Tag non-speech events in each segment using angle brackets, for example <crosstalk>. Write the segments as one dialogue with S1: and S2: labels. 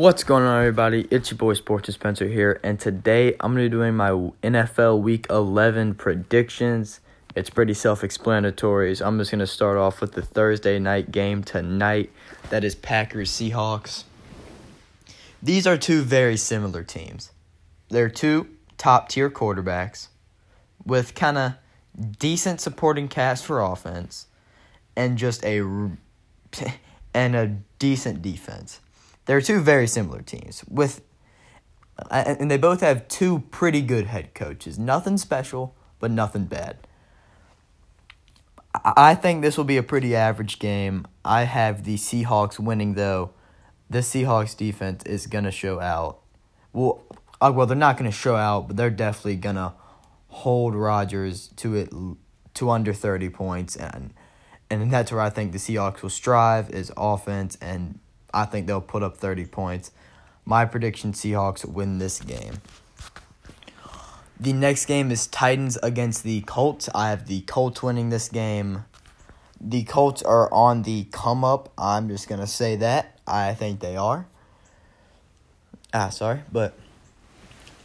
S1: What's going on, everybody? It's your boy Sports Spencer here, and today I'm to be doing my NFL Week 11 predictions. It's pretty self explanatory. So I'm just to start off with the Thursday night game tonight that is Packers Seahawks. These are two very similar teams. They're two top tier quarterbacks with kind of decent supporting cast for offense and just a <laughs> and a decent defense. They're two very similar teams with and they both have two pretty good head coaches. Nothing special, but nothing bad. I think this will be a pretty average game. I have the Seahawks winning though. The Seahawks defense is going to show out. Well, uh, well, they're not going to show out, but they're definitely going to hold Rodgers to it to under 30 points and and that's where I think the Seahawks will strive is offense and I think they'll put up 30 points. My prediction Seahawks win this game. The next game is Titans against the Colts. I have the Colts winning this game. The Colts are on the come up. I'm just going to say that. I think they are. Ah, sorry, but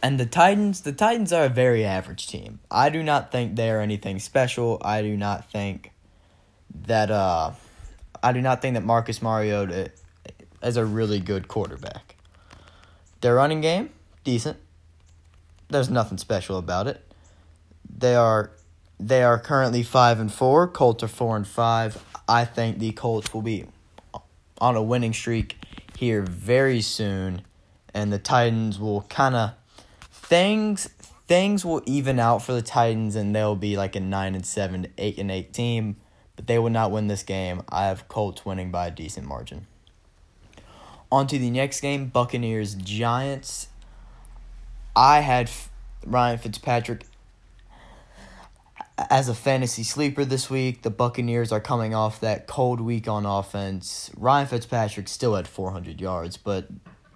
S1: and the Titans, the Titans are a very average team. I do not think they are anything special. I do not think that uh I do not think that Marcus Mariota as a really good quarterback. Their running game, decent. There's nothing special about it. They are they are currently five and four. Colts are four and five. I think the Colts will be on a winning streak here very soon, and the Titans will kind of things things will even out for the Titans, and they'll be like a nine and seven, eight and eight team, but they will not win this game. I have Colts winning by a decent margin. On to the next game Buccaneers Giants. I had Ryan Fitzpatrick as a fantasy sleeper this week. The Buccaneers are coming off that cold week on offense. Ryan Fitzpatrick still had 400 yards, but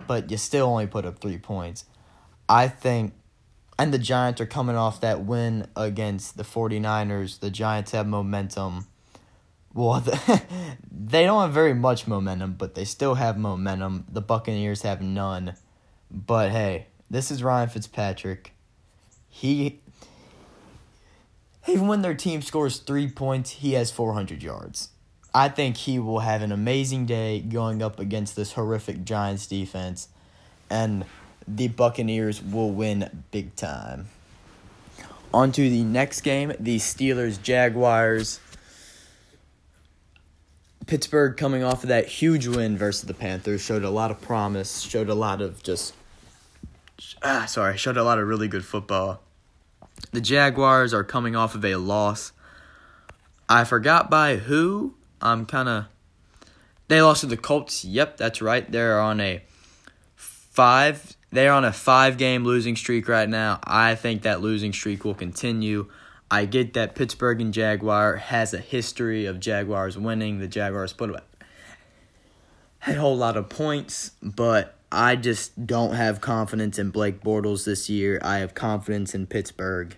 S1: but you still only put up 3 points. I think and the Giants are coming off that win against the 49ers. The Giants have momentum. Well, <laughs> they don't have very much momentum, but they still have momentum. The Buccaneers have none. But hey, this is Ryan Fitzpatrick. He even when their team scores 3 points, he has 400 yards. I think he will have an amazing day going up against this horrific Giants defense and the Buccaneers will win big time. On to the next game, the Steelers Jaguars. Pittsburgh coming off of that huge win versus the Panthers showed a lot of promise, showed a lot of just ah sorry, showed a lot of really good football. The Jaguars are coming off of a loss. I forgot by who. I'm kind of they lost to the Colts. Yep, that's right. They're on a 5 they're on a 5 game losing streak right now. I think that losing streak will continue. I get that Pittsburgh and Jaguar has a history of Jaguars winning. The Jaguars put up a whole lot of points, but I just don't have confidence in Blake Bortles this year. I have confidence in Pittsburgh.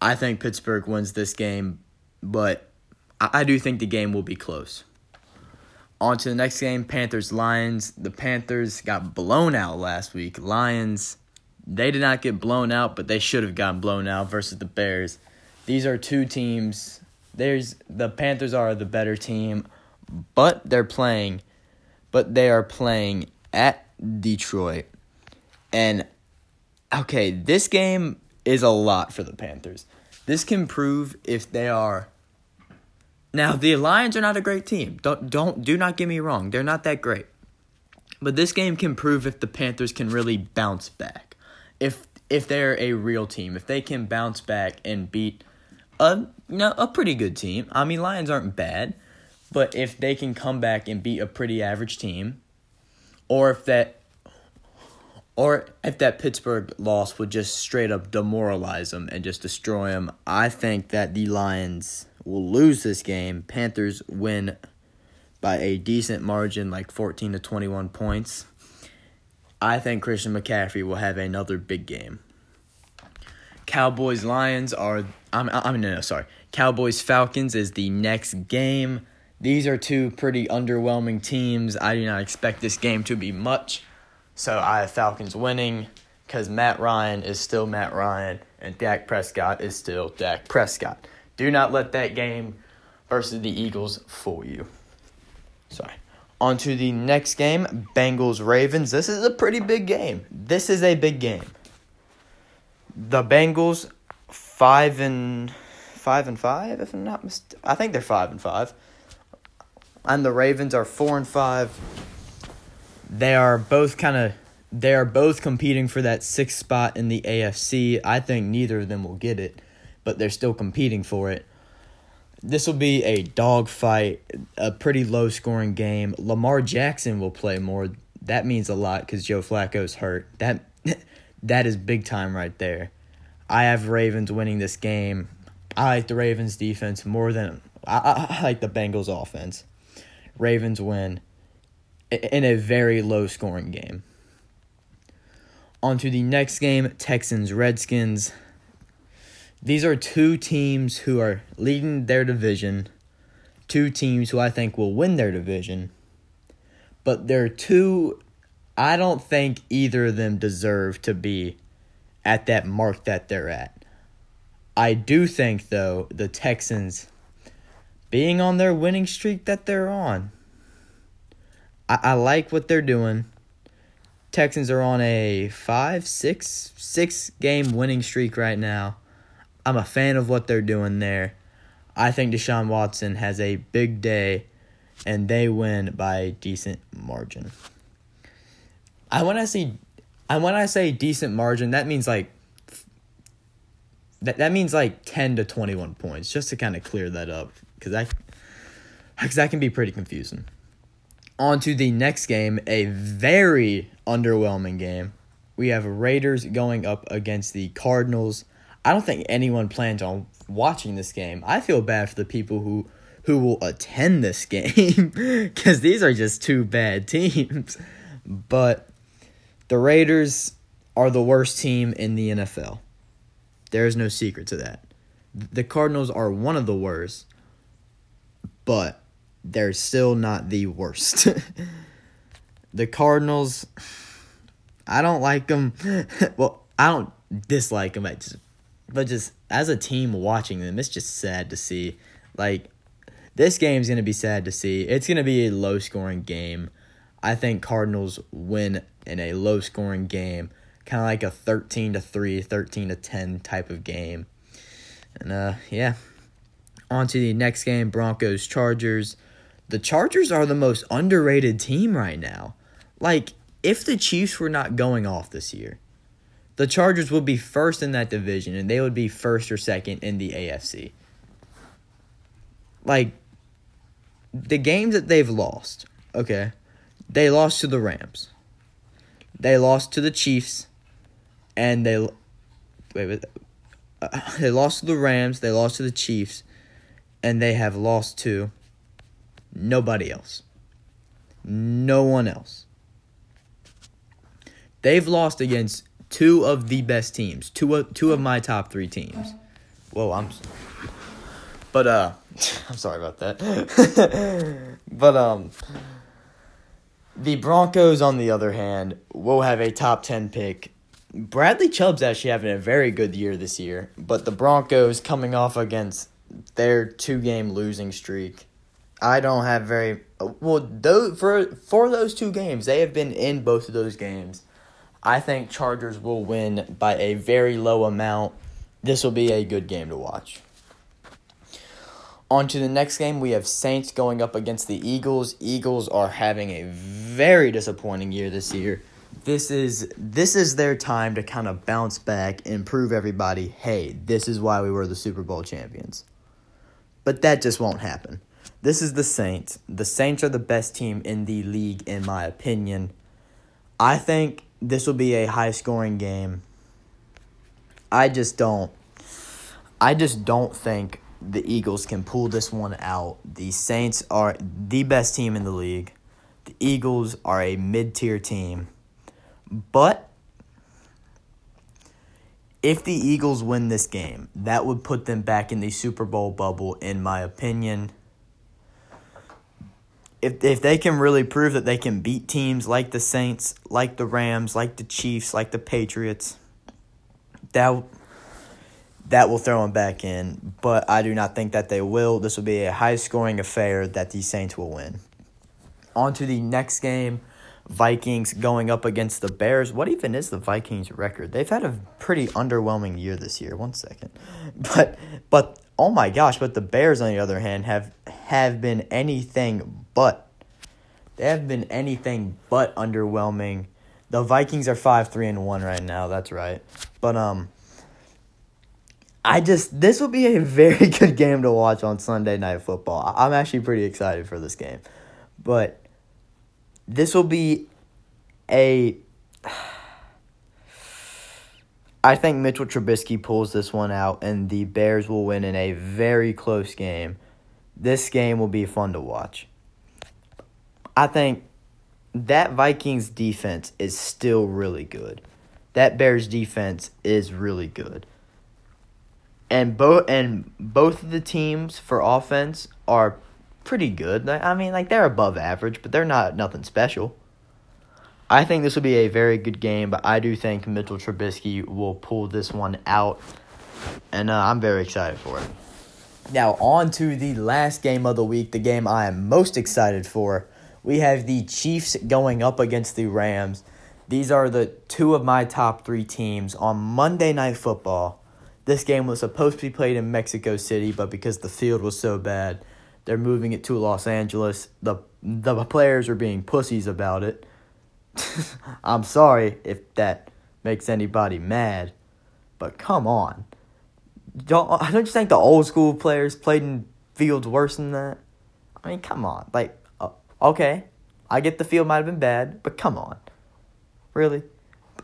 S1: I think Pittsburgh wins this game, but I do think the game will be close. On to the next game Panthers Lions. The Panthers got blown out last week. Lions they did not get blown out, but they should have gotten blown out versus the Bears. These are two teams. There's the Panthers are the better team, but they're playing but they are playing at Detroit. And okay, this game is a lot for the Panthers. This can prove if they are Now, the Lions are not a great team. Don't don't do not get me wrong. They're not that great. But this game can prove if the Panthers can really bounce back if if they're a real team, if they can bounce back and beat a you know, a pretty good team. I mean, Lions aren't bad, but if they can come back and beat a pretty average team, or if that or if that Pittsburgh loss would just straight up demoralize them and just destroy them, I think that the Lions will lose this game. Panthers win by a decent margin, like 14 to 21 points. I think Christian McCaffrey will have another big game. Cowboys Lions are I'm I mean no, no sorry. Cowboys Falcons is the next game. These are two pretty underwhelming teams. I do not expect this game to be much. So I have Falcons winning because Matt Ryan is still Matt Ryan and Dak Prescott is still Dak Prescott. Do not let that game versus the Eagles fool you. Sorry. On to the next game Bengals Ravens. This is a pretty big game. This is a big game. The Bengals, five and five and five, if I'm not mistaken. I think they're five and five. And the Ravens are four and five. They are both kind of they are both competing for that sixth spot in the AFC. I think neither of them will get it, but they're still competing for it. This will be a dogfight, a pretty low scoring game. Lamar Jackson will play more. That means a lot because Joe Flacco's hurt. That <laughs> that is big time right there. I have Ravens winning this game. I like the Ravens defense more than I, I like the Bengals offense. Ravens win in a very low scoring game. On to the next game Texans Redskins. These are two teams who are leading their division, two teams who I think will win their division. But they're two, I don't think either of them deserve to be at that mark that they're at. I do think, though, the Texans, being on their winning streak that they're on, I, I like what they're doing. Texans are on a five, six, six game winning streak right now. I'm a fan of what they're doing there. I think Deshaun Watson has a big day, and they win by a decent margin. I when I say, I when I say decent margin, that means like. That that means like ten to twenty one points, just to kind of clear that up, because that, because that can be pretty confusing. On to the next game, a very underwhelming game. We have Raiders going up against the Cardinals. I don't think anyone plans on watching this game. I feel bad for the people who who will attend this <laughs> game because these are just two bad <laughs> teams. But the Raiders are the worst team in the NFL. There is no secret to that. The Cardinals are one of the worst, but they're still not the worst. <laughs> the Cardinals, <sighs> I don't like them. well, I don't dislike them, I just, but just as a team watching them, it's just sad to see. Like, this game's to be sad to see. It's to be a low scoring game. I think Cardinals win in a low scoring game, kind of like a 13 to 3, 13 to 10 type of game. And uh yeah. On to the next game, Broncos Chargers the Chargers are the most underrated team right now. Like, if the Chiefs were not going off this year, the Chargers would be first in that division and they would be first or second in the AFC. Like, the games that they've lost, okay, they lost to the Rams, they lost to the Chiefs, and they wait, wait uh, <laughs> they lost to the Rams, they lost to the Chiefs, and they have lost to Nobody else. No one else. They've lost against two of the best teams, two of two of my top three teams. Whoa, I'm. But uh, <laughs> I'm sorry about that. <laughs> but um, the Broncos, on the other hand, will have a top ten pick. Bradley Chubb's actually having a very good year this year, but the Broncos coming off against their two game losing streak I don't have very well. Those for for those two games, they have been in both of those games. I think Chargers will win by a very low amount. This will be a good game to watch. On to the next game, we have Saints going up against the Eagles. Eagles are having a very disappointing year this year. This is this is their time to kind of bounce back and prove everybody, hey, this is why we were the Super Bowl champions. But that just won't happen. This is the Saints. The Saints are the best team in the league, in my opinion. I think this will be a high scoring game. I just don't. I just don't think the Eagles can pull this one out. The Saints are the best team in the league. The Eagles are a mid tier team. But if the Eagles win this game, that would put them back in the Super Bowl bubble, in my opinion. If if they can really prove that they can beat teams like the Saints, like the Rams, like the Chiefs, like the Patriots, that that will throw them back in. But I do not think that they will. This will be a high scoring affair that the Saints will win. On to the next game. Vikings going up against the Bears. What even is the Vikings record? They've had a pretty underwhelming year this year. One second. <laughs> But but oh my gosh, but the Bears on the other hand have have been anything but they have been anything but underwhelming. The Vikings are 5-3 and 1 right now, that's right. But um I just this will be a very <laughs> good game to watch on Sunday night football. I'm actually pretty excited for this game. But this will be a. I think Mitchell Trubisky pulls this one out, and the Bears will win in a very close game. This game will be fun to watch. I think that Vikings defense is still really good. That Bears defense is really good. And both and both of the teams for offense are pretty good. I mean, like they're above average, but they're not nothing special. I think this will be a very good game, but I do think Mitchell Trubisky will pull this one out, and uh, I'm very excited for it. Now, on to the last game of the week, the game I am most excited for. We have the Chiefs going up against the Rams. These are the two of my top three teams on Monday Night Football. This game was supposed to be played in Mexico City, but because the field was so bad, they're moving it to Los Angeles. The the players are being pussies about it. <laughs> I'm sorry if that makes anybody mad, but come on. Don't I don't you think the old school players played in fields worse than that? I mean, come on. Like, uh, okay, I get the field might have been bad, but come on, really?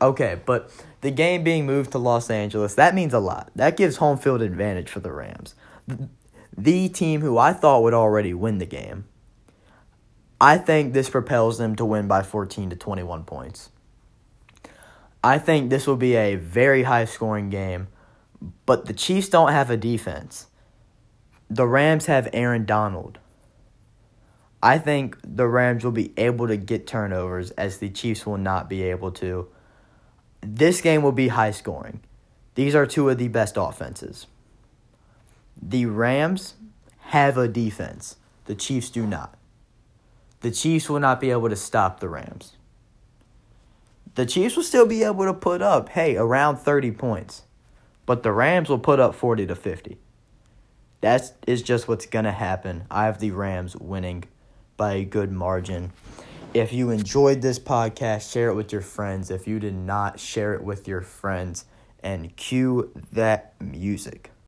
S1: Okay, but the game being moved to Los Angeles that means a lot. That gives home field advantage for the Rams the team who I thought would already win the game. I think this propels them to win by 14 to 21 points. I think this will be a very high scoring game, but the Chiefs don't have a defense. The Rams have Aaron Donald. I think the Rams will be able to get turnovers as the Chiefs will not be able to. This game will be high scoring. These are two of the best offenses. The Rams have a defense. The Chiefs do not. The Chiefs will not be able to stop the Rams. The Chiefs will still be able to put up, hey, around 30 points. But the Rams will put up 40 to 50. That is just what's going to happen. I have the Rams winning by a good margin. If you enjoyed this podcast, share it with your friends. If you did not, share it with your friends and cue that music.